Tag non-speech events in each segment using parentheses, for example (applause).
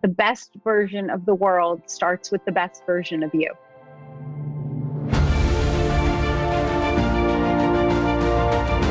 the best version of the world starts with the best version of you.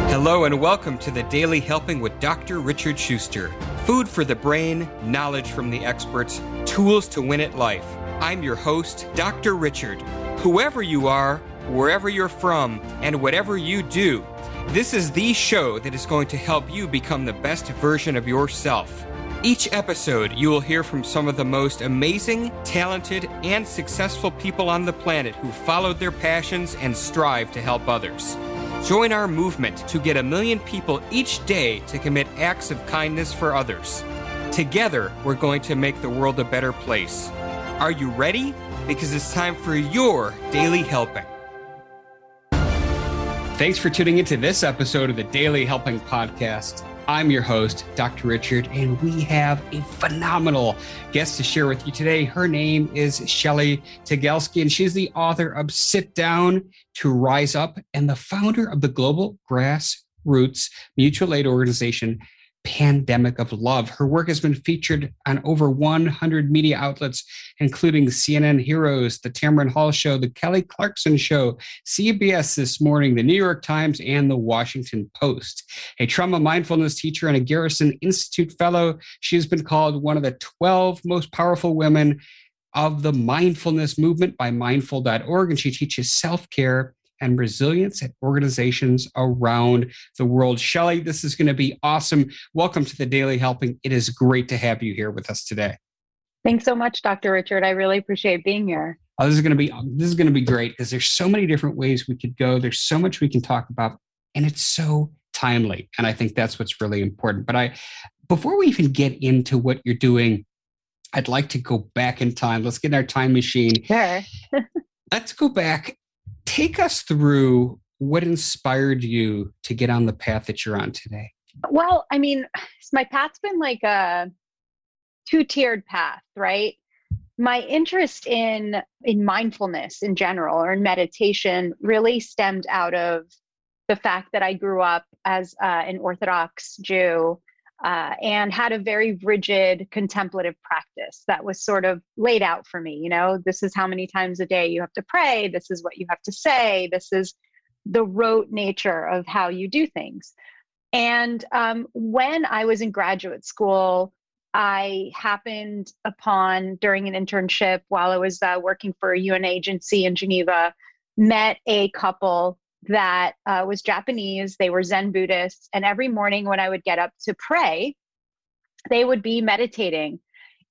Hello, and welcome to the Daily Helping with Dr. Richard Schuster. Food for the brain, knowledge from the experts, tools to win at life. I'm your host, Dr. Richard. Whoever you are, wherever you're from, and whatever you do, this is the show that is going to help you become the best version of yourself. Each episode, you will hear from some of the most amazing, talented, and successful people on the planet who followed their passions and strive to help others. Join our movement to get a million people each day to commit acts of kindness for others. Together, we're going to make the world a better place. Are you ready? Because it's time for your daily helping. Thanks for tuning into this episode of the Daily Helping Podcast. I'm your host, Dr. Richard, and we have a phenomenal guest to share with you today. Her name is Shelly Tygielski, and she's the author of Sit Down to Rise Up and the founder of the Global Grassroots Mutual Aid Organization pandemic of love. Her work has been featured on over 100 media outlets, including CNN Heroes, The Tamron Hall Show, The Kelly Clarkson Show, CBS This Morning, The New York Times, and The Washington Post. A trauma mindfulness teacher and a Garrison Institute fellow, she has been called one of the 12 most powerful women of the mindfulness movement by mindful.org, and she teaches self care and resilience at organizations around the world. Shelly, this is going to be awesome. Welcome to the Daily Helping. It is great to have you here with us today. Thanks so much, Dr. Richard. I really appreciate being here. Oh, this is going to be this is going to be great because there's so many different ways we could go. There's so much we can talk about, and it's so timely. And I think that's what's really important. But I, before we even get into what you're doing, I'd like to go back in time. Let's get in our time machine. Sure. (laughs) Let's go back take us through what inspired you to get on the path that you're on today. Well, I mean, my path's been like a two-tiered path, right? My interest in in mindfulness in general or in meditation really stemmed out of the fact that I grew up as uh, an Orthodox Jew uh, and had a very rigid contemplative practice that was sort of laid out for me. You know, this is how many times a day you have to pray, this is what you have to say, this is the rote nature of how you do things. And um, when I was in graduate school, I happened upon during an internship while I was uh, working for a UN agency in Geneva, met a couple that uh, was Japanese. They were Zen Buddhists. And every morning when I would get up to pray, they would be meditating.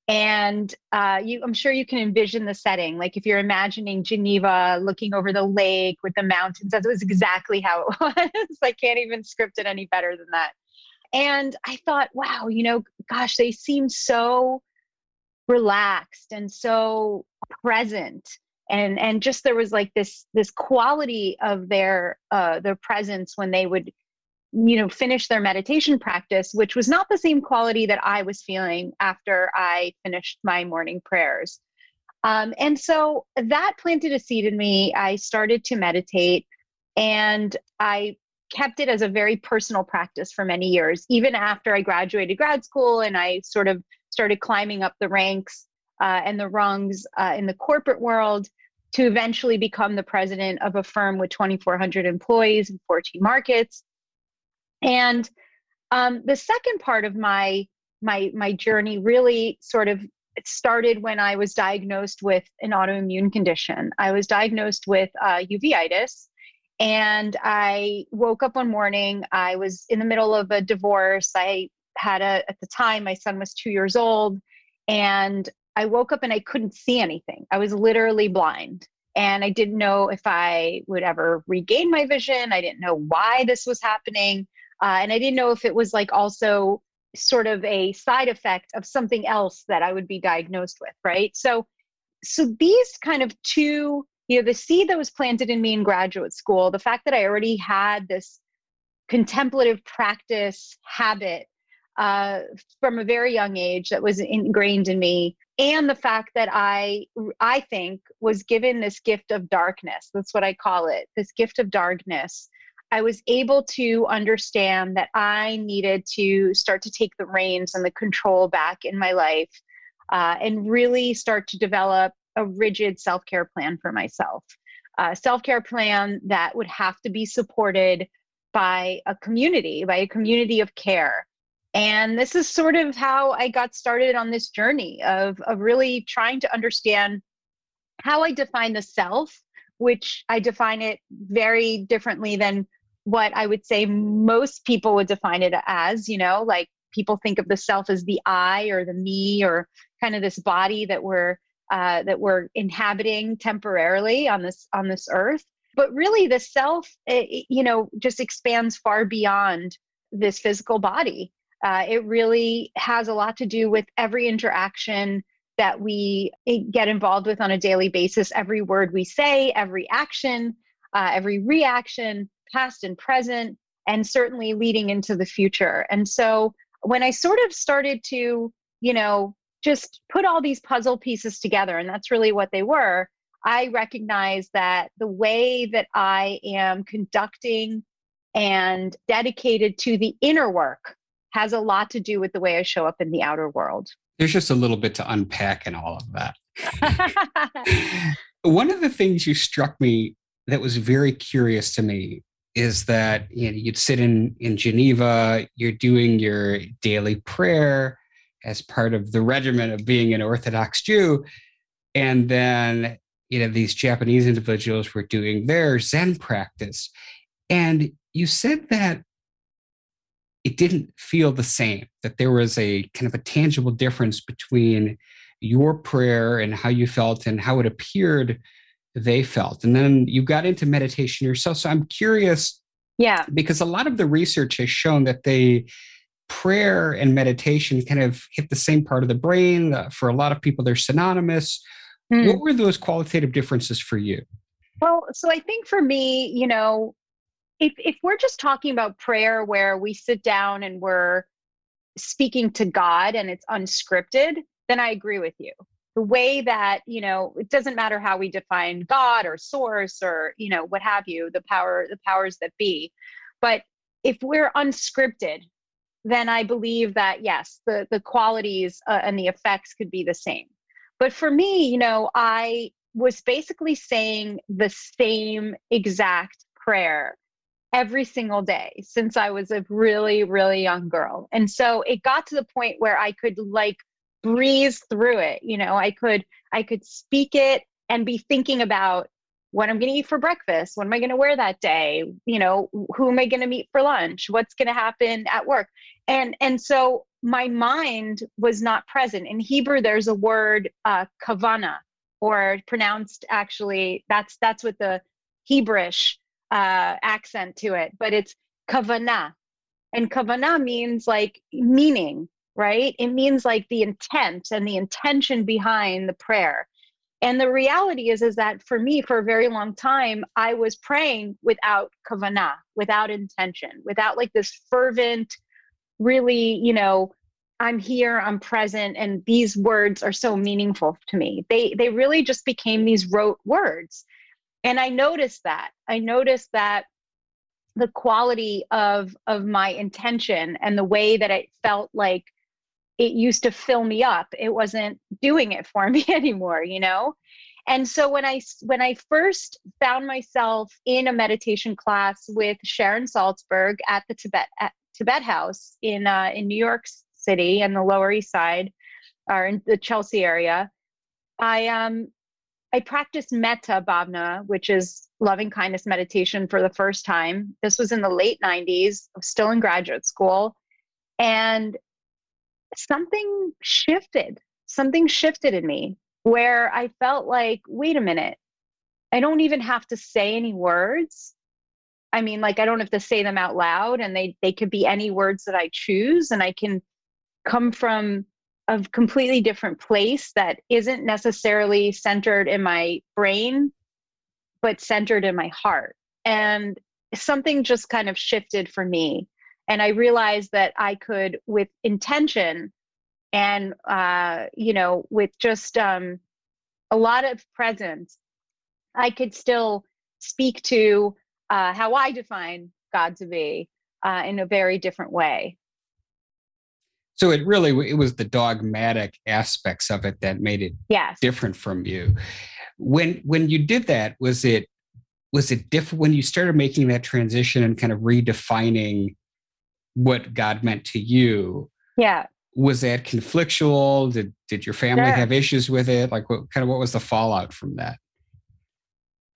And uh, you, I'm sure you can envision the setting. Like if you're imagining Geneva looking over the lake with the mountains, that was exactly how it (laughs) was. I can't even script it any better than that. And I thought, wow, you know, gosh, they seem so relaxed and so present and and just there was like this this quality of their uh their presence when they would you know finish their meditation practice which was not the same quality that i was feeling after i finished my morning prayers. Um, and so that planted a seed in me. I started to meditate and i kept it as a very personal practice for many years even after i graduated grad school and i sort of started climbing up the ranks uh, and the rungs uh, in the corporate world to eventually become the president of a firm with 2,400 employees in 14 markets. And um, the second part of my my my journey really sort of started when I was diagnosed with an autoimmune condition. I was diagnosed with uh, uveitis, and I woke up one morning. I was in the middle of a divorce. I had a at the time my son was two years old, and I woke up and I couldn't see anything. I was literally blind. And I didn't know if I would ever regain my vision. I didn't know why this was happening. Uh, and I didn't know if it was like also sort of a side effect of something else that I would be diagnosed with, right? So, so these kind of two, you know, the seed that was planted in me in graduate school, the fact that I already had this contemplative practice habit uh, from a very young age that was ingrained in me and the fact that i i think was given this gift of darkness that's what i call it this gift of darkness i was able to understand that i needed to start to take the reins and the control back in my life uh, and really start to develop a rigid self care plan for myself. A self care plan that would have to be supported by a community, by a community of care. And this is sort of how I got started on this journey of, of really trying to understand how I define the self, which I define it very differently than what I would say most people would define it as, you know, like people think of the self as the I or the me or kind of this body that we're uh, that we're inhabiting temporarily on this on this earth. But really the self it, you know just expands far beyond this physical body uh, it really has a lot to do with every interaction that we eh, get involved with on a daily basis every word we say every action uh, every reaction past and present and certainly leading into the future and so when i sort of started to you know just put all these puzzle pieces together, and that's really what they were. I recognize that the way that I am conducting and dedicated to the inner work has a lot to do with the way I show up in the outer world. There's just a little bit to unpack in all of that. (laughs) One of the things you struck me that was very curious to me is that you know, you'd sit in in Geneva, you're doing your daily prayer, as part of the regimen of being an Orthodox Jew. And then, you know, these Japanese individuals were doing their Zen practice. And you said that it didn't feel the same, that there was a kind of a tangible difference between your prayer and how you felt and how it appeared they felt. And then you got into meditation yourself. So I'm curious. Yeah. Because a lot of the research has shown that they prayer and meditation kind of hit the same part of the brain. Uh, for a lot of people, they're synonymous. Mm. What were those qualitative differences for you? Well, so I think for me, you know, if if we're just talking about prayer where we sit down and we're speaking to God and it's unscripted, then I agree with you. The way that, you know, it doesn't matter how we define God or source or, you know, what have you, the power, the powers that be. But if we're unscripted, then I believe that yes, the the qualities uh, and the effects could be the same. But for me, you know, I was basically saying the same exact prayer every single day since I was a really really young girl. And so it got to the point where I could like breeze through it, you know, I could I could speak it and be thinking about what I'm going to eat for breakfast, what am I going to wear that day, you know, who am I going to meet for lunch, what's going to happen at work. And and so my mind was not present. In Hebrew there's a word uh kavana or pronounced actually that's that's what the Hebrayish uh accent to it, but it's kavana. And kavana means like meaning, right? It means like the intent and the intention behind the prayer and the reality is is that for me for a very long time i was praying without kavanah without intention without like this fervent really you know i'm here i'm present and these words are so meaningful to me they they really just became these rote words and i noticed that. I noticed that the quality of of my intention and the way that it felt like it used to fill me up it wasn't doing it for (laughs) me anymore you know? And so when i when i first found myself in a meditation class with sharon salzberg at the tibet at tibet house in uh, in new york city and the lower east side or in the chelsea area i um i practiced metta bhavana which is loving kindness meditation for the first time this was in the late 90s still in graduate school and something shifted. Something shifted in me where I felt like, wait a minute, I don't even have to say any words. I mean, like I don't have to say them out loud and they they could be any words that I choose and I can come from a completely different place that isn't necessarily centered in my brain but centered in my heart. And something just kind of shifted for me and i realized that i could with intention and uh, you know with just um, a lot of presence i could still speak to uh, how i define god to be uh, in a very different way So it really it was the dogmatic aspects of it that made it yes. different from you. When when you did that, was it was it different when you started making that transition and kind of redefining what God meant to you? Yeah. Was that conflictual? Did did your family sure. have issues with it? Like what kind of what was the fallout from that?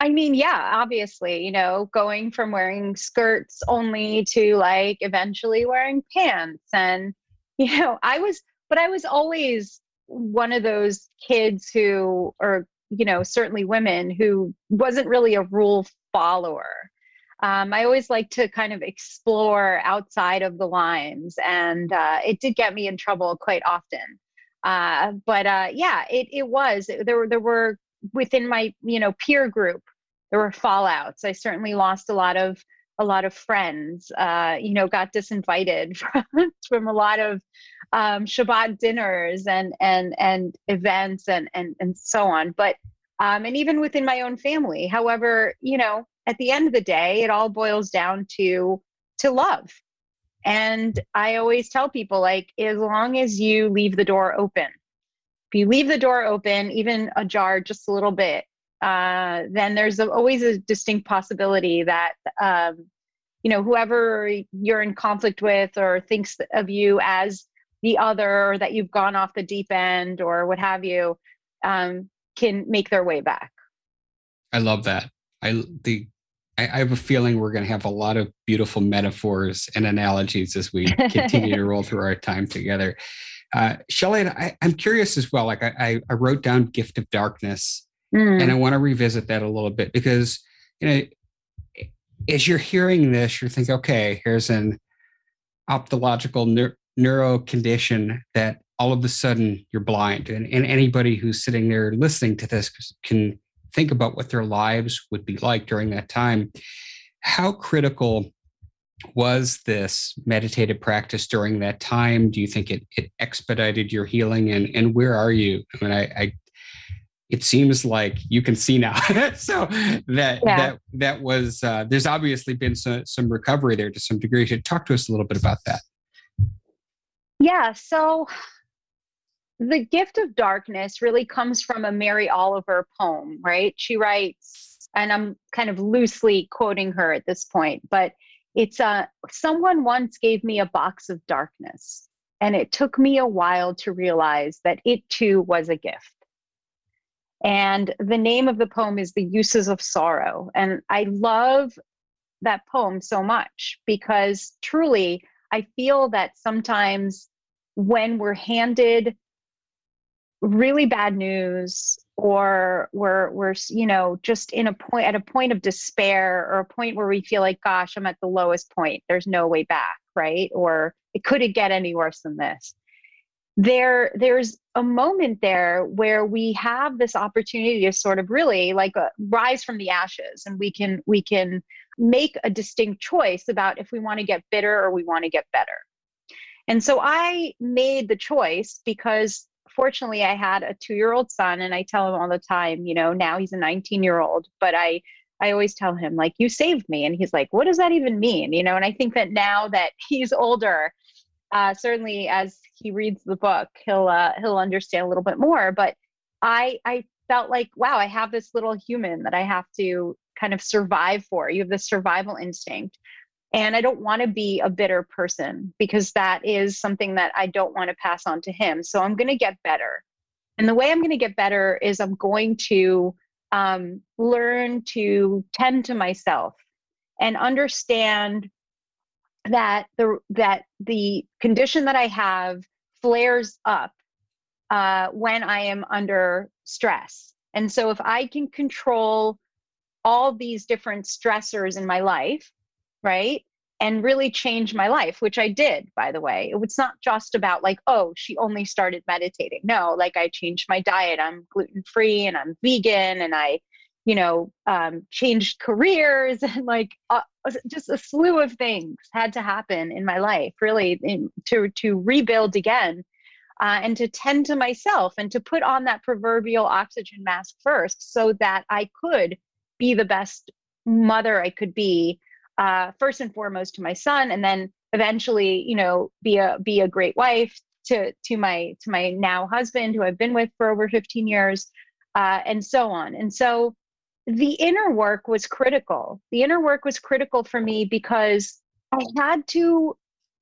I mean, yeah, obviously, you know, going from wearing skirts only to like eventually wearing pants. And, you know, I was, but I was always one of those kids who, or, you know, certainly women who wasn't really a rule follower. Um, I always like to kind of explore outside of the lines, and uh, it did get me in trouble quite often. Uh, but uh, yeah, it it was there were there were within my you know peer group there were fallouts i certainly lost a lot of a lot of friends uh, you know got disinvited (laughs) from, from a lot of um, shabbat dinners and and and events and and and so on. But um, and even within my own family. However you know at the end of the day it all boils down to to love. And i always tell people like as long as you leave the door open if you leave the door open even ajar just a little bit uh, then there's a, always a distinct possibility that um, you know whoever you're in conflict with or thinks of you as the other or that you've gone off the deep end or what have you um, can make their way back i love that i the I, I have a feeling we're going to have a lot of beautiful metaphors and analogies as we (laughs) continue to roll through our time together. Uh, Shelly, I, am curious as well. Like I, I wrote down "gift of darkness," Mm. And I want to revisit that a little bit because, you know, as you're hearing this, you're thinking, okay, here's an ophthalmological neur- neuro condition that all of a sudden you're blind. And, and anybody who's sitting there listening to this can think about what their lives would be like during that time. How critical was this meditative practice during that time? Do you think it, it expedited your healing? And, and where are you? I mean, I, I it seems like you can see now. (laughs) so that yeah. that that was uh, there's obviously been some some recovery there to some degree. You talk to us a little bit about that. Yeah. So the gift of darkness really comes from a Mary Oliver poem, right? She writes, and I'm kind of loosely quoting her at this point, but it's uh, someone once gave me a box of darkness, and it took me a while to realize that it too was a gift. And the name of the poem is The Uses of Sorrow. And I love that poem so much because truly, I feel that sometimes when we're handed really bad news or we're we're you know just in a point at a point of despair or a point where we feel like gosh i'm at the lowest point. There's no way back right? Or it couldn't get any worse than this there there's a moment there where we have this opportunity to sort of really like uh, rise from the ashes and we can we can make a distinct choice about if we want to get bitter or we want to get better. And so i made the choice because fortunately i had a two year old son and i tell him all the time you know now he's a 19 year old but i I always tell him like you saved me. And he's like what does that even mean? You know and I think that now that he's older uh, certainly as he reads the book, he'll uh, he'll understand a little bit more. But I I felt like wow, I have this little human that I have to kind of survive for. You have this survival instinct. And I don't want to be a bitter person because that is something that I don't want to pass on to him. So I'm going to get better. And the way I'm going to get better is I'm going to um, learn to tend to myself and understand that the that the condition that I have flares up uh, when I am under stress. And so if I can control all these different stressors in my life, right? And really change my life, which I did, by the way. It's not just about like, oh, she only started meditating. No, like I changed my diet. I'm gluten free and I'm vegan and I you know, um, changed careers (laughs) and like uh, just a slew of things had to happen in my life, really, in, to to rebuild again, uh, and to tend to myself and to put on that proverbial oxygen mask first, so that I could be the best mother I could be, uh, first and foremost to my son, and then eventually, you know, be a be a great wife to to my to my now husband who I've been with for over 15 years uh, and so on. And so the inner work was critical. The inner work was critical for me because I had to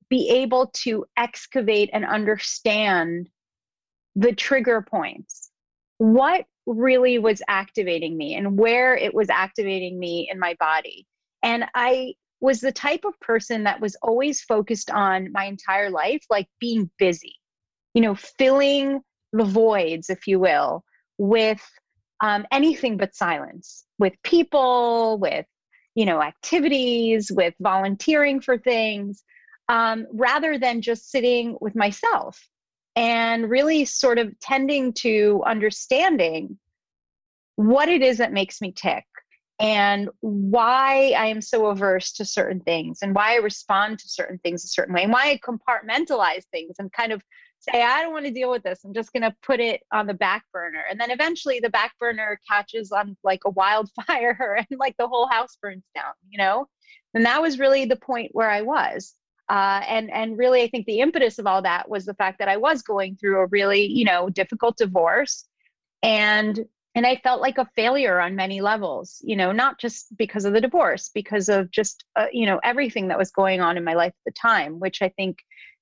be able to excavate and understand the trigger points. What really was activating me and where it was activating me in my body. And I was the type of person that was always focused on my entire life, like being busy, you know, filling the voids, if you will, with um, anything but silence, with people, with, you know, activities, with volunteering for things, um, rather than just sitting with myself and really sort of tending to understanding what it is that makes me tick and why I am so averse to certain things and why I respond to certain things a certain way and why I compartmentalize things and kind of say, I don't want to deal with this. I'm just going to put it on the back burner. And then eventually the back burner catches on like a wildfire (laughs) and like the whole house burns down, you know? And that was really the point where I was. Uh, and and really, I think the impetus of all that was the fact that I was going through a really, you know, difficult divorce, and and I felt like a failure on many levels, you know, not just because of the divorce, because of just, uh, you know, everything that was going on in my life at the time, which I think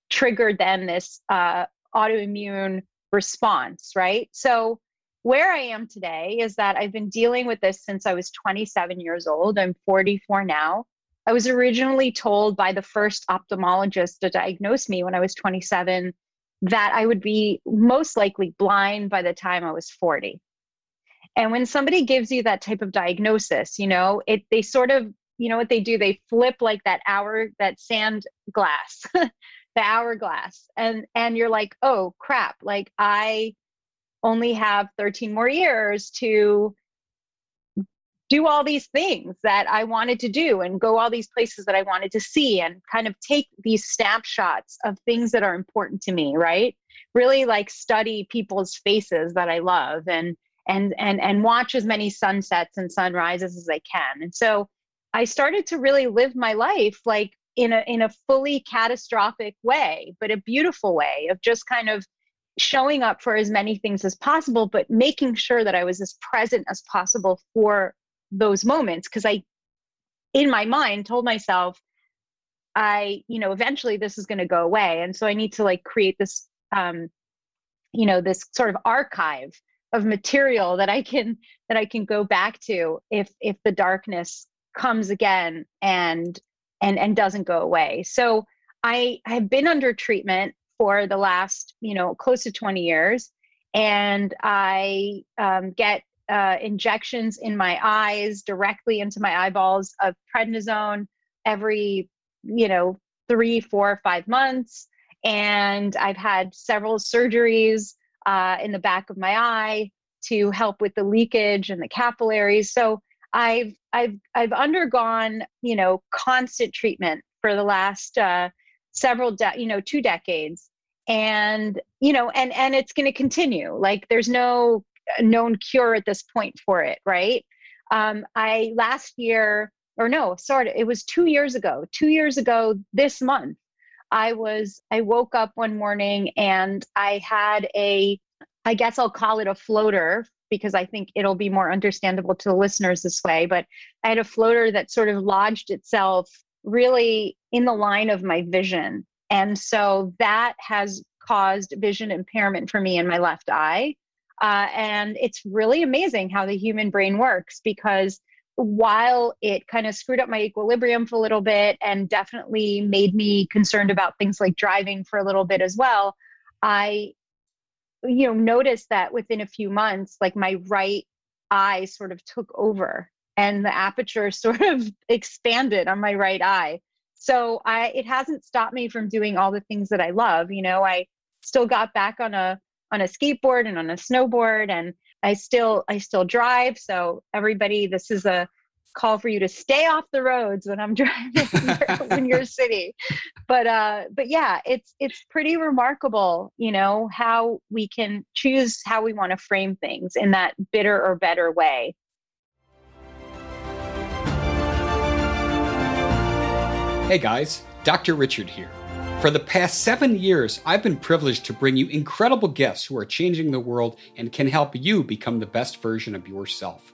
triggered then this uh, autoimmune response, right? So, where I am today is that I've been dealing with this since I was 27 years old. I'm 44 now. I was originally told by the first ophthalmologist to diagnose me when I was 27 that I would be most likely blind by the time I was 40 and when somebody gives you that type of diagnosis, you know, it they sort of, you know what they do? They flip like that hour, that sand glass, (laughs) the hourglass. And and you're like, oh crap, like I only have 13 more years to do all these things that I wanted to do and go all these places that I wanted to see and kind of take these snapshots of things that are important to me, right? Really like study people's faces that I love and and and and watch as many sunsets and sunrises as I can. And so I started to really live my life like in a in a fully catastrophic way, but a beautiful way of just kind of showing up for as many things as possible, but making sure that I was as present as possible for those moments. Because I, in my mind, told myself, I, you know, eventually this is going to go away. And so I need to like create this, um, you know, this sort of archive of material that I can that I can go back to if if the darkness comes again and and and doesn't go away. So I have been under treatment for the last you know close to 20 years, and I um, get uh, injections in my eyes directly into my eyeballs of prednisone every you know three, four, five months, and I've had several surgeries uh, in the back of my eye to help with the leakage and the capillaries. So I've I've I've undergone you know constant treatment for the last uh, several de- you know two decades, and you know and and it's going to continue. Like there's no known cure at this point for it, right? Um, I last year or no, sorry, it was two years ago. Two years ago this month, I was I woke up one morning and I had a I guess I'll call it a floater because I think it'll be more understandable to the listeners this way. But I had a floater that sort of lodged itself really in the line of my vision. And so that has caused vision impairment for me in my left eye. Uh, and it's really amazing how the human brain works because while it kind of screwed up my equilibrium for a little bit and definitely made me concerned about things like driving for a little bit as well, I, you know, noticed that within a few months, like my right eye sort of took over and the aperture (laughs) sort of expanded on my right eye. So I, it hasn't stopped me from doing all the things that I love. You know, I still got back on a on a skateboard and on a snowboard and I still I still drive. So everybody, this is a call for you to stay off the roads when I'm (laughs) driving in your city. But uh, but yeah, it's it's pretty remarkable, you know, how we can choose how we want to frame things in that bitter or better way. Hey guys, Dr. Richard here. For the past seven years, I've been privileged to bring you incredible guests who are changing the world and can help you become the best version of yourself.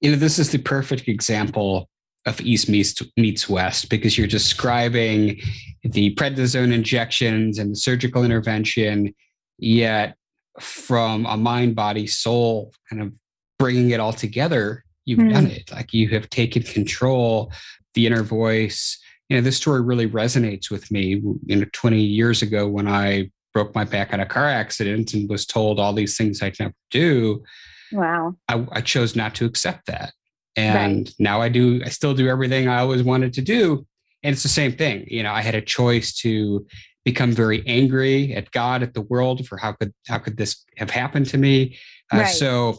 You know, this is the perfect example of East meets, meets West because you're describing the prednisone injections and the surgical intervention, yet from a mind, body, soul kind of bringing it all together you've mm. done it. Like you have taken control the inner voice. You know this story really resonates with me. You know 20 years ago when i broke my back in a car accident and was told all these things i'd never do wow i, I chose not to accept that and right. now i do i still do everything i always wanted to do and it's the same thing you know i had a choice to become very angry at god at the world for how could how could this have happened to me uh, right. so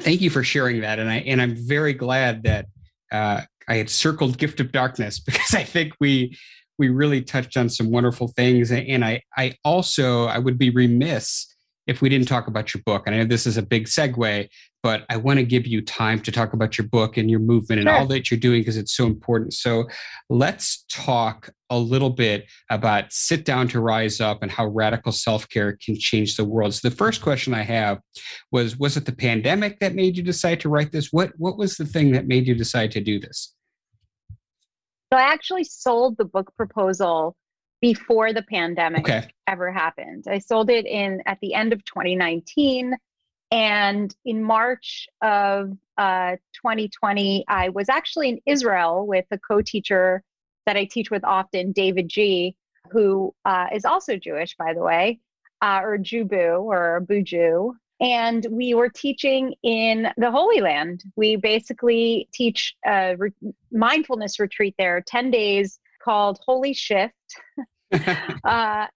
thank you for sharing that. And I and I'm very glad that uh, I had circled gift of darkness (laughs) because I think we we really touched on some wonderful things. And I I also I would be remiss if we didn't talk about your book. And I know this is a big segue, but I want to give you time to talk about your book and your movement and sure. all that you're doing because it's so important. So let's talk a little bit about sit down to rise up and how radical self-care can change the world. So the first question I have was was it the pandemic that made you decide to write this? What what was the thing that made you decide to do this? So I actually sold the book proposal before the pandemic okay. ever happened. I sold it in at the end of 2019 and in March of uh, 2020, I was actually in Israel with a co teacher that I teach with often, David G., who uh, is also Jewish, by the way, uh, or Jubu or Buju. And we were teaching in the Holy Land. We basically teach a re- mindfulness retreat there, 10 days called Holy Shift. (laughs) uh,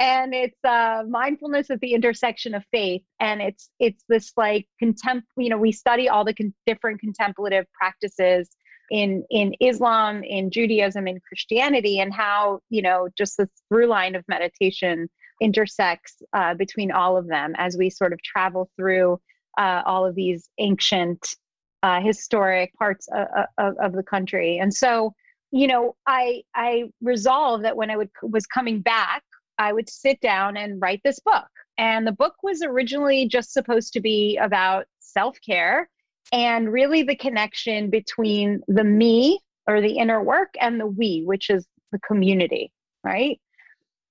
and it's uh, mindfulness at the intersection of faith and it's it's this like contempt you know we study all the con- different contemplative practices in in islam in judaism in christianity and how you know just this through line of meditation intersects uh, between all of them as we sort of travel through uh, all of these ancient uh, historic parts of, of, of the country and so you know i i resolved that when i would was coming back I would sit down and write this book. And the book was originally just supposed to be about self care and really the connection between the me or the inner work and the we, which is the community, right?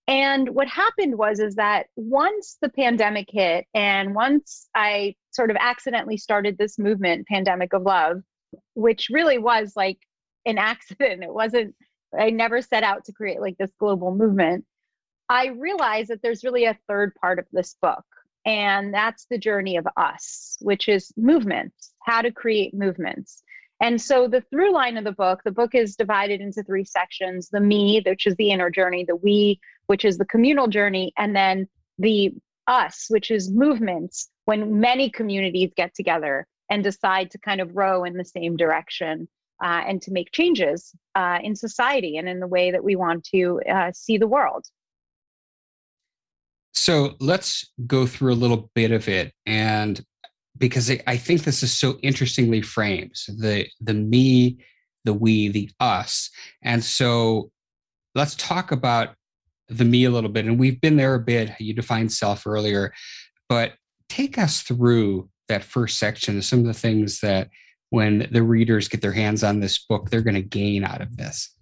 And what happened was is that once the pandemic hit and once I sort of accidentally started this movement, Pandemic of Love, which really was like an accident. It wasn't I never set out to create like this global movement. I realized that there's really a third part of this book, and that's the journey of us, which is movements, how to create movements. And so the through line of the book, the book is divided into three sections the me, which is the inner journey, the we, which is the communal journey, and then the us, which is movements when many communities get together and decide to kind of row in the same direction uh, and to make changes uh, in society and in the way that we want to uh, see the world. So let's go through a little bit of it, and because I think this is so interestingly framed, the the me, the we, the us, and so let's talk about the me a little bit. And we've been there a bit. You defined self earlier, but take us through that first section. Some of the things that when the readers get their hands on this book, they're going to gain out of this.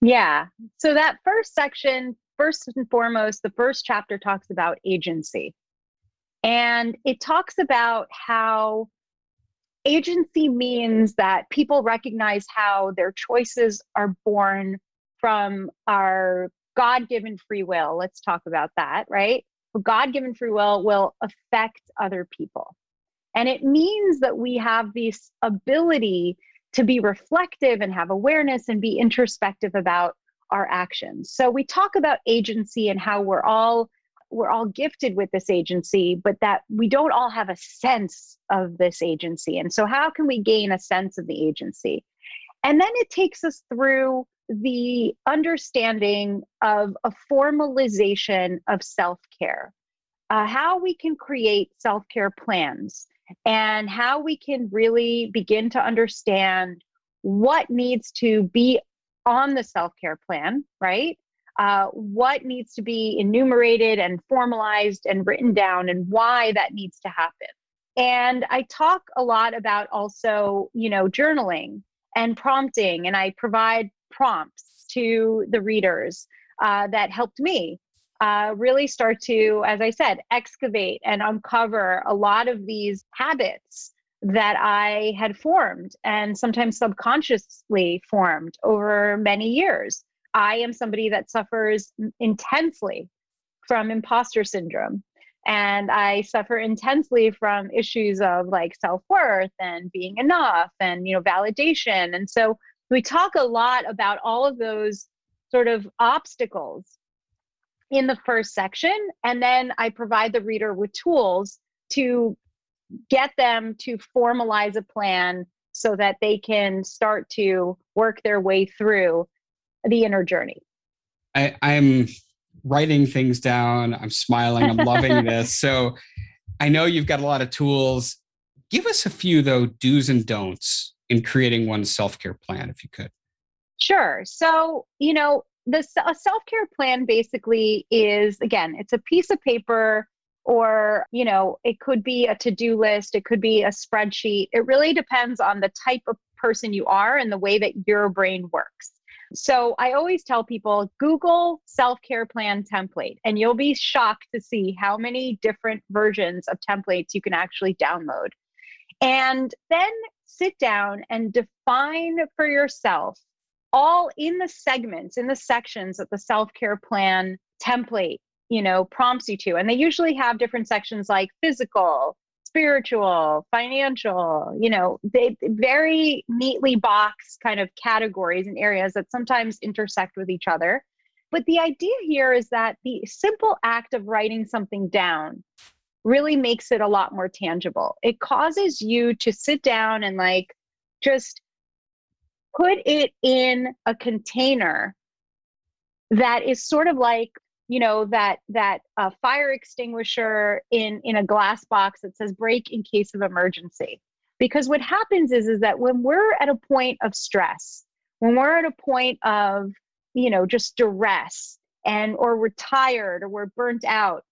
Yeah. So that first section first and foremost, the first chapter talks about agency. And it talks about how agency means that people recognize how their choices are born from our God given free will. Let's talk about that, right? God given free will will affect other people. And it means that we have this ability to be reflective and have awareness and be introspective about our actions. So we talk about agency and how we're all we're all gifted with this agency, but that we don't all have a sense of this agency. And so how can we gain a sense of the agency? And then it takes us through the understanding of a formalization of self-care. Uh, how we can create self-care plans and how we can really begin to understand what needs to be on the self care plan, right? Uh, what needs to be enumerated and formalized and written down, and why that needs to happen. And I talk a lot about also, you know, journaling and prompting, and I provide prompts to the readers uh, that helped me uh, really start to, as I said, excavate and uncover a lot of these habits that I had formed and sometimes subconsciously formed over many years. I am somebody that suffers intensely from imposter syndrome. And I suffer intensely from issues of like self worth and being enough and, you know, validation. And so we talk a lot about all of those sort of obstacles in the first section. And then I provide the reader with tools to get them to formalize a plan so that they can start to work their way through the inner journey. I, I'm writing things down. I'm smiling. I'm loving (laughs) this. So I know you've got a lot of tools. Give us a few, though, do's and don'ts in creating one self care plan, if you could. Sure. So, you know, the a self-care plan basically is again it's a piece of paper or you know it could be a to-do list it could be a spreadsheet. It really depends on the type of person you are and the way that your brain works. So i always tell people google self-care plan template and you'll be shocked to see how many different versions of templates you can actually download. And then sit down and define for yourself all in the segments, in the sections that the self care plan template, you know, prompts you to. And they usually have different sections like physical, spiritual, financial, you know, they very neatly box kind of categories and areas that sometimes intersect with each other. But the idea here is that the simple act of writing something down really makes it a lot more tangible. It causes you to sit down and like just put it in a container that is sort of like you know that that uh, fire extinguisher in in a glass box that says break in case of emergency. Because what happens is is that when we're at a point of stress when we're at a point of you know just duress and or we're tired or we're burnt out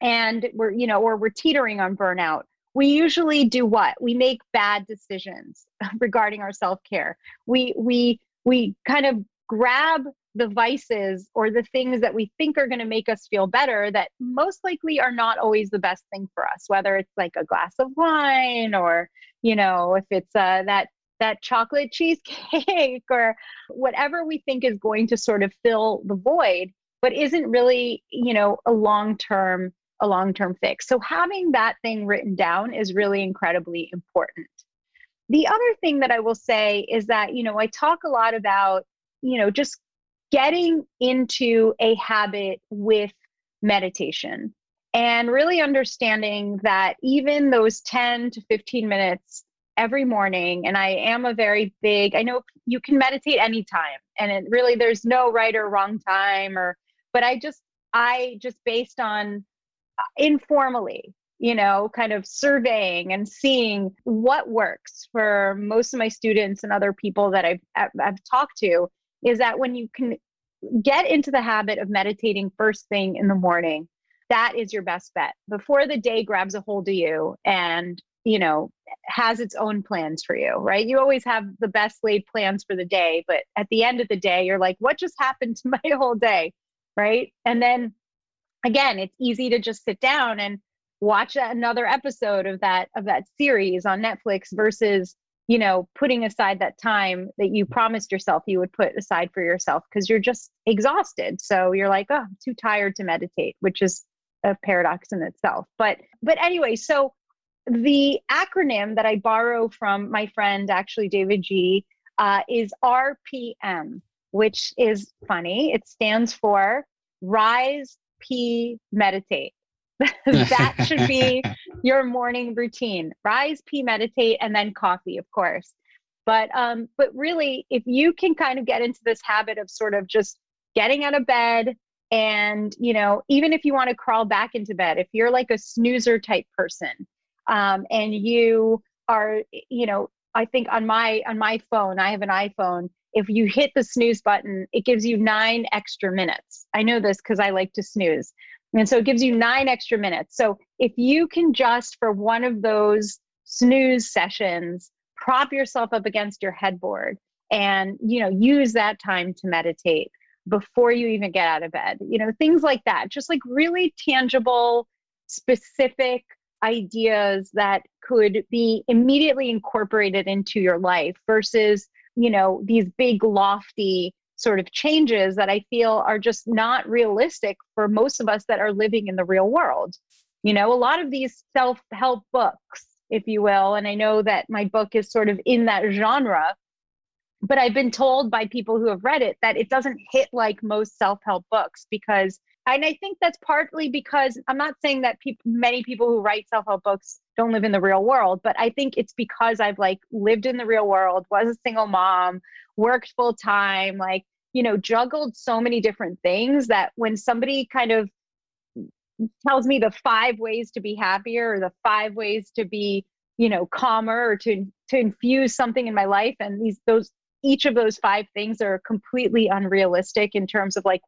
and we're you know or we're teetering on burnout we usually do what? We make bad decisions (laughs) regarding our self-care. We we we kind of grab the vices or the things that we think are going to make us feel better that most likely are not always the best thing for us whether it's like a glass of wine or you know if it's uh, that that chocolate cheesecake (laughs) or whatever we think is going to sort of fill the void but isn't really you know a long term a long term fix. So having that thing written down is really incredibly important. The other thing that I will say is that, you know, I talk a lot about, you know, just getting into a habit with meditation and really understanding that even those 10 to 15 minutes every morning and i am a very big i know you can meditate anytime and it really there's no right or wrong time or but i just i just based on informally you know, kind of surveying and seeing what works for most of my students and other people that I've, I've talked to is that when you can get into the habit of meditating first thing in the morning, that is your best bet before the day grabs a hold of you and, you know, has its own plans for you, right? You always have the best laid plans for the day, but at the end of the day, you're like, what just happened to my (laughs) whole day? Right. And then again, it's easy to just sit down and watch another episode of that of that series on Netflix versus you know putting aside that time that you promised yourself you would put aside for yourself because you're just exhausted so you're like oh i'm too tired to meditate which is a paradox in itself but but anyway so the acronym that I borrow from my friend, actually, David G, uh, is RPM, which is funny. It stands for Rise, P, Meditate. (laughs) that should be (laughs) your morning routine. Rise, pee, meditate, and then coffee, of course. But um, but really, if you can kind of get into this habit of sort of just getting out of bed, and you know, even if you want to crawl back into bed, if you're like a snoozer type person, um, and you are, you know, I think on my on my phone, I have an iPhone. If you hit the snooze button, it gives you nine extra minutes. I know this because I like to snooze. And so it gives you nine extra minutes. So if you can just for one of those snooze sessions, prop yourself up against your headboard and you know use that time to meditate before you even get out of bed you know things like that just like really tangible specific ideas that could be immediately incorporated into your life versus you know these big lofty sort of changes that I feel are just not realistic for most of us that are living in the real world. You know, a lot of these self help books, if you will, and I know that my book is sort of in that genre, but I've been told by people who have read it that it doesn't hit like most self help books because and I think that's partly because I'm not saying that people, many people who write self help books don't live in the real world, but I think it's because I've like lived in the real world, was a single mom, worked full time, like, you know, juggled so many different things that when somebody kind of tells me the five ways to be happier or the five ways to be, you know, calmer or to to infuse something in my life and these those each of those five things are completely unrealistic in terms of like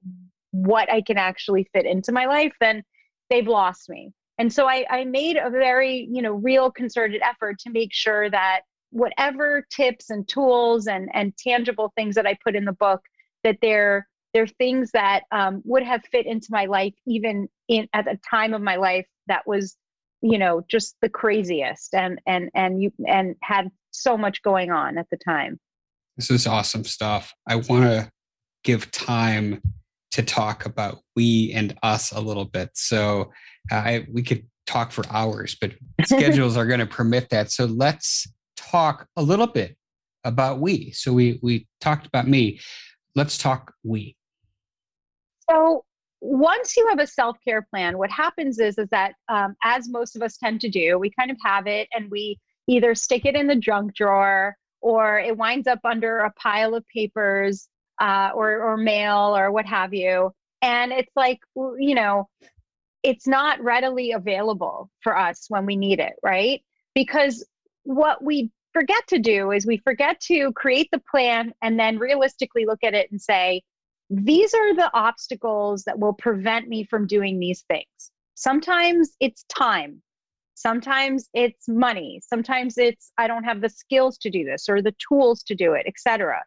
what I can actually fit into my life, then they've lost me. And so I, I made a very, you know, real concerted effort to make sure that whatever tips and tools and, and tangible things that I put in the book, that they're they're things that um, would have fit into my life even in at a time of my life that was you know just the craziest and and and you and had so much going on at the time this is awesome stuff i want to give time to talk about we and us a little bit. So uh, I, we could talk for hours, but (laughs) schedules are going to permit that. So let's talk a little bit about we. So we we talked about me. Let's talk we. So once you have a self-care plan, what happens is is that um, as most of us tend to do, we kind of have it and we either stick it in the junk drawer or it winds up under a pile of papers uh, or or mail or what have you. And it's like you know it's not readily available for us when we need it right? Because what we forget to do is we forget to create the plan and then realistically look at it and say these are the obstacles that will prevent me from doing these things. Sometimes it's time. Sometimes it's money. Sometimes it's i don't have the skills to do this or the tools to do it etc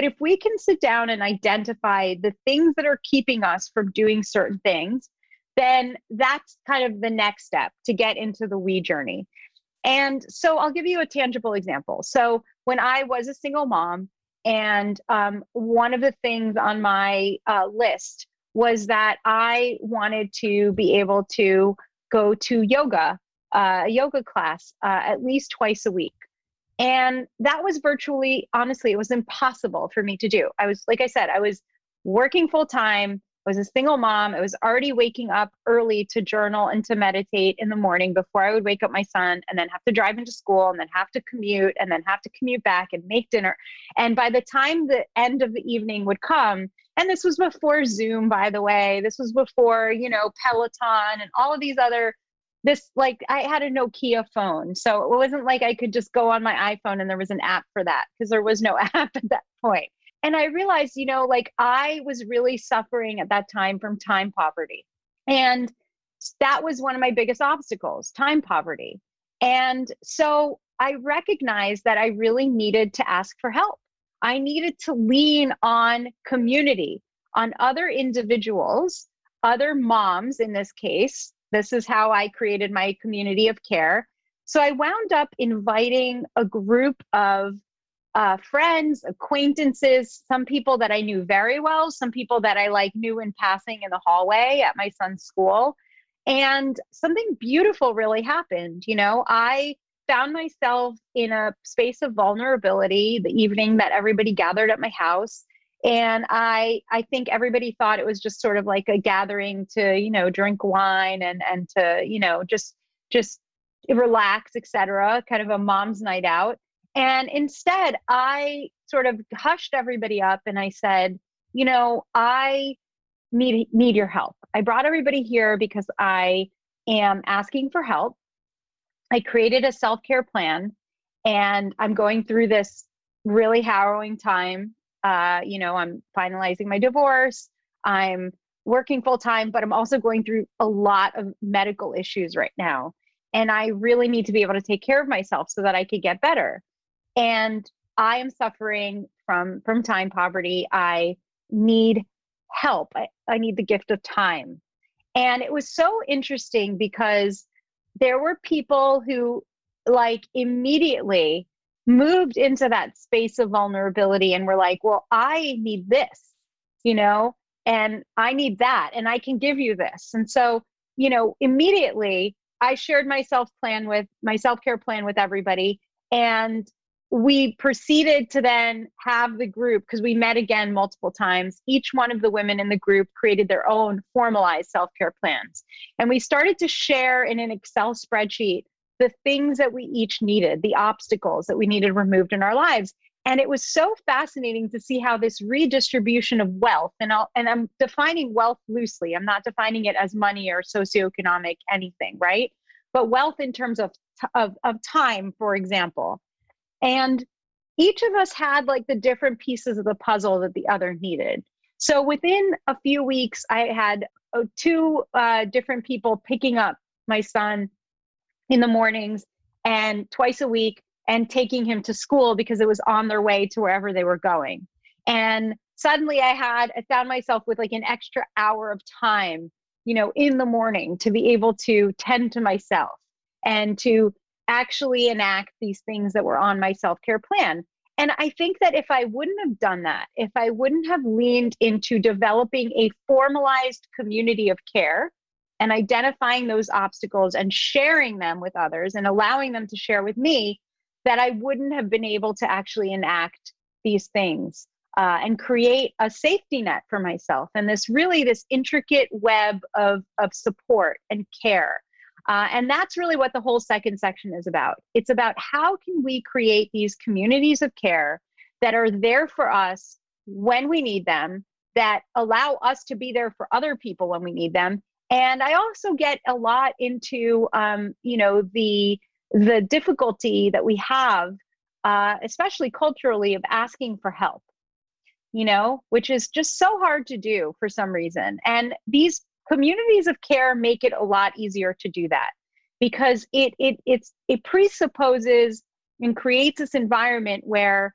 but if we can sit down and identify the things that are keeping us from doing certain things, then that's kind of the next step to get into the we journey. And so I'll give you a tangible example. So when I was a single mom, and um, one of the things on my uh, list was that I wanted to be able to go to yoga, uh, a yoga class, uh, at least twice a week. And that was virtually, honestly, it was impossible for me to do. I was, like I said, I was working full time. I was a single mom. I was already waking up early to journal and to meditate in the morning before I would wake up my son and then have to drive into school and then have to commute and then have to commute back and make dinner. And by the time the end of the evening would come, and this was before Zoom, by the way, this was before, you know, Peloton and all of these other this like I had a Nokia phone. So it wasn't like I could just go on my iPhone and there was an app for that because there was no (laughs) app at that point. And I realized, you know, like I was really suffering at that time from time poverty. And that was one of my biggest obstacles, time poverty. And so I recognized that I really needed to ask for help. I needed to lean on community, on other individuals, other moms in this case, this is how I created my community of care. So I wound up inviting a group of uh, friends, acquaintances, some people that I knew very well, some people that I like knew in passing in the hallway at my son's school. And something beautiful really happened. You know, I found myself in a space of vulnerability the evening that everybody gathered at my house and i i think everybody thought it was just sort of like a gathering to you know drink wine and and to you know just just relax etc kind of a mom's night out. And instead i sort of hushed everybody up and i said you know i need need your help. I brought everybody here because i am asking for help. I created a self care plan and I'm going through this really harrowing time. Uh, you know, I'm finalizing my divorce, I'm working full time, but I'm also going through a lot of medical issues right now. And I really need to be able to take care of myself so that I could get better. And I am suffering from from time poverty. I need help. I, I need the gift of time. And it was so interesting because there were people who like immediately moved into that space of vulnerability and were like, well, I need this, you know, and I need that, and I can give you this. And so, you know, immediately I shared my self plan with my self care plan with everybody. And we proceeded to then have the group because we met again multiple times. Each one of the women in the group created their own formalized self care plans. And we started to share in an Excel spreadsheet the things that we each needed, the obstacles that we needed removed in our lives. And it was so fascinating to see how this redistribution of wealth, and, I'll, and I'm defining wealth loosely, I'm not defining it as money or socioeconomic anything, right? But wealth in terms of, of, of time, for example and each of us had like the different pieces of the puzzle that the other needed. So within a few weeks, I had uh, two uh, different people picking up my son in the mornings and twice a week and taking him to school because it was on their way to wherever they were going. And suddenly I had, I found myself with like an extra hour of time, you know, in the morning to be able to tend to myself and to actually enact these things that were on my self care plan. And I think that if I wouldn't have done that, if I wouldn't have leaned into developing a formalized community of care and identifying those obstacles and sharing them with others and allowing them to share with me, that I wouldn't have been able to actually enact these things uh, and create a safety net for myself and this really this intricate web of, of support and care uh, and that's really what the whole second section is about. It's about how can we create these communities of care that are there for us when we need them, that allow us to be there for other people when we need them. And I also get a lot into, um, you know, the the difficulty that we have, uh, especially culturally, of asking for help. You know, which is just so hard to do for some reason. And these communities of care make it a lot easier to do that because it it it's it presupposes and creates this environment where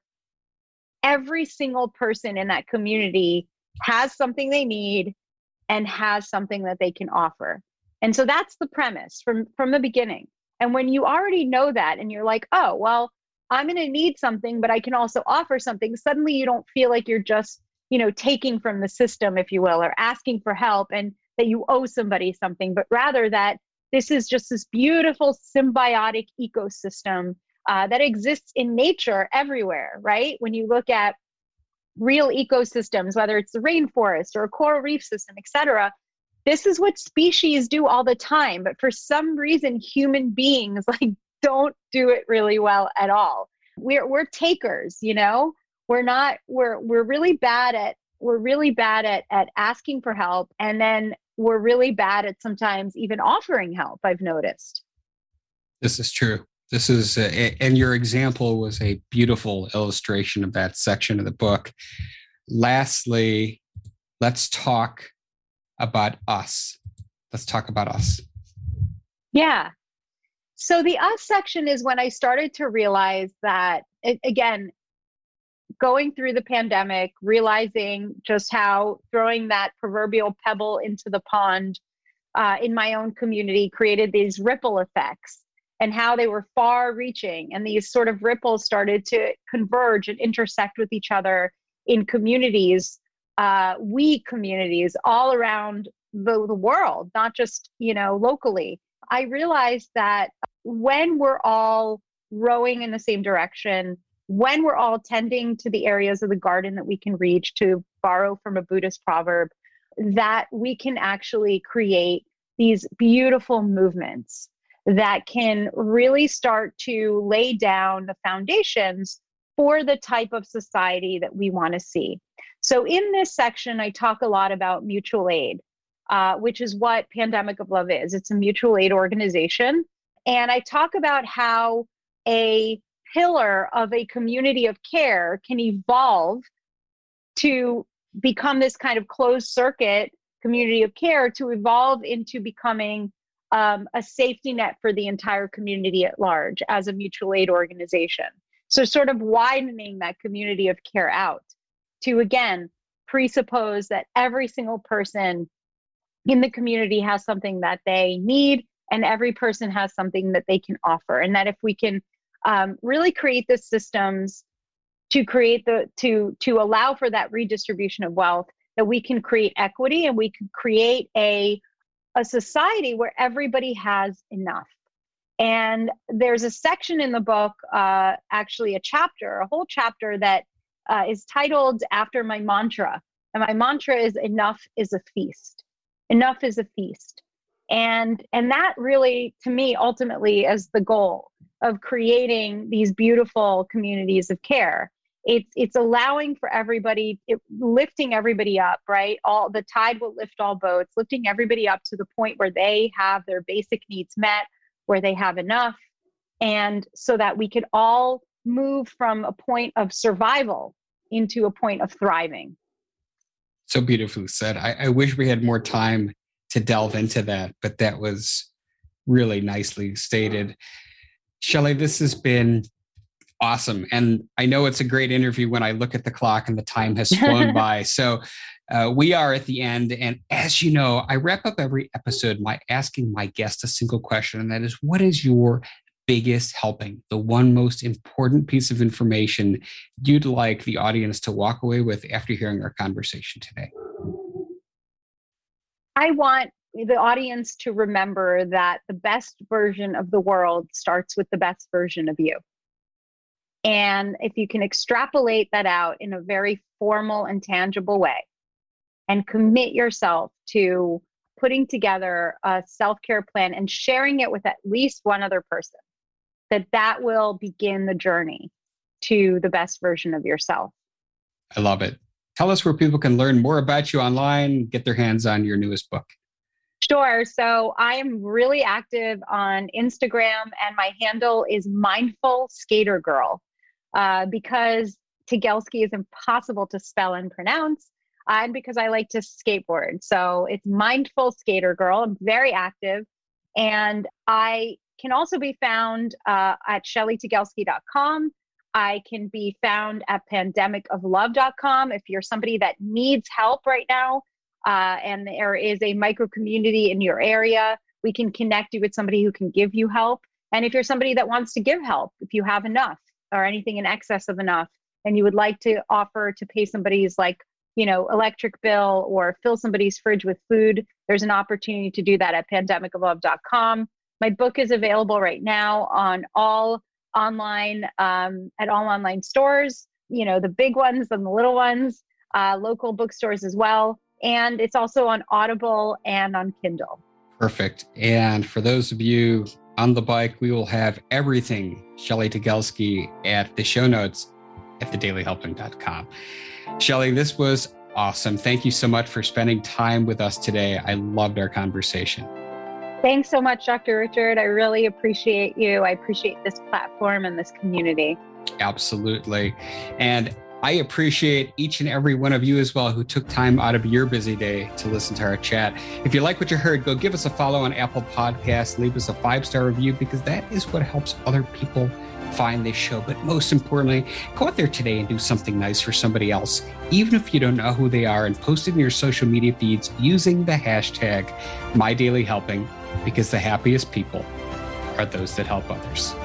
every single person in that community has something they need and has something that they can offer. And so that's the premise from from the beginning. And when you already know that and you're like, "Oh, well, I'm going to need something, but I can also offer something." Suddenly you don't feel like you're just, you know, taking from the system if you will or asking for help and that you owe somebody something, but rather that this is just this beautiful symbiotic ecosystem uh, that exists in nature everywhere, right? When you look at real ecosystems, whether it's the rainforest or a coral reef system, et cetera, this is what species do all the time. But for some reason, human beings (laughs) like don't do it really well at all. We're we're takers, you know. We're not. We're we're really bad at we're really bad at at asking for help and then we're really bad at sometimes even offering help i've noticed this is true this is a, and your example was a beautiful illustration of that section of the book. Lastly let's talk about us. Let's talk about us. Yeah. So the us section is when i started to realize that again going through the pandemic, realizing just how throwing that proverbial pebble into the pond uh, in my own community created these ripple effects and how they were far reaching. And these sort of ripples started to converge and intersect with each other in communities, uh, we communities all around the, the world, not just, you know, locally. I realized that when we're all rowing in the same direction, when we're all tending to the areas of the garden that we can reach, to borrow from a Buddhist proverb, that we can actually create these beautiful movements that can really start to lay down the foundations for the type of society that we want to see. So, in this section, I talk a lot about mutual aid, uh, which is what Pandemic of Love is. It's a mutual aid organization. And I talk about how a pillar of a community of care can evolve to become this kind of closed circuit community of care to evolve into becoming um, a safety net for the entire community at large as a mutual aid organization. So, sort of widening that community of care out to again presuppose that every single person in the community has something that they need and every person has something that they can offer. And that if we can um, really create the systems to create the to to allow for that redistribution of wealth that we can create equity and we can create a a society where everybody has enough and there's a section in the book, uh, actually a chapter, a whole chapter that uh, is titled after my mantra. And my mantra is enough is a feast. Enough is a feast. And and that really to me ultimately is the goal of creating these beautiful communities of care. It's it's allowing for everybody, it, lifting everybody up, right? All the tide will lift all boats, lifting everybody up to the point where they have their basic needs met where they have enough, and so that we could all move from a point of survival into a point of thriving. So beautifully said. I, I wish we had more time to delve into that, but that was really nicely stated. Shelly, this has been awesome. And I know it's a great interview when I look at the clock and the time has flown (laughs) by. So uh, we are at the end. And as you know, I wrap up every episode by asking my guest a single question, and that is what is your biggest helping, the one most important piece of information you'd like the audience to walk away with after hearing our conversation today? I want the audience to remember that the best version of the world starts with the best version of you. And if you can extrapolate that out in a very formal and tangible way, and commit yourself to putting together a self-care plan and sharing it with at least one other person that that will begin the journey to the best version of yourself. I love it. Tell us where people can learn more about you online get their hands on your newest book. Sure. So I am really active on Instagram, and my handle is Mindful Skater Girl uh, because Tygielski is impossible to spell and pronounce and because I like to skateboard. So it's Mindful Skater Girl. I'm very active. And I can also be found uh, at shellytygielski.com. I can be found at pandemicoflove.com if you're somebody that needs help right now uh, and there is a micro community in your area. We can connect you with somebody who can give you help. And if you're somebody that wants to give help, if you have enough or anything in excess of enough, and you would like to offer to pay somebody's like you know, electric bill or fill somebody's fridge with food, there's an opportunity to do that at pandemicoflove.com. My book is available right now on all online, um, at all online stores, you know, the big ones and the little ones, uh, local bookstores as well. And it's also on Audible and on Kindle. Perfect. And for those of you on the bike, we will have everything Shelly Tygielski at the show notes at thedailyhelping.com. Shelly, this was awesome. Thank you so much for spending time with us today. I loved our conversation. Thanks so much, Dr. Richard. I really appreciate you. I appreciate this platform and this community. Absolutely. And I appreciate each and every one of you as well who took time out of your busy day to listen to our chat. If you like what you heard, go give us a follow on Apple Podcasts, leave us a five star review because that is what helps other people find this show. But most importantly, go out there today and do something nice for somebody else, even if you don't know who they are, and post it in your social media feeds using the hashtag MyDailyHelping because the happiest people are those that help others.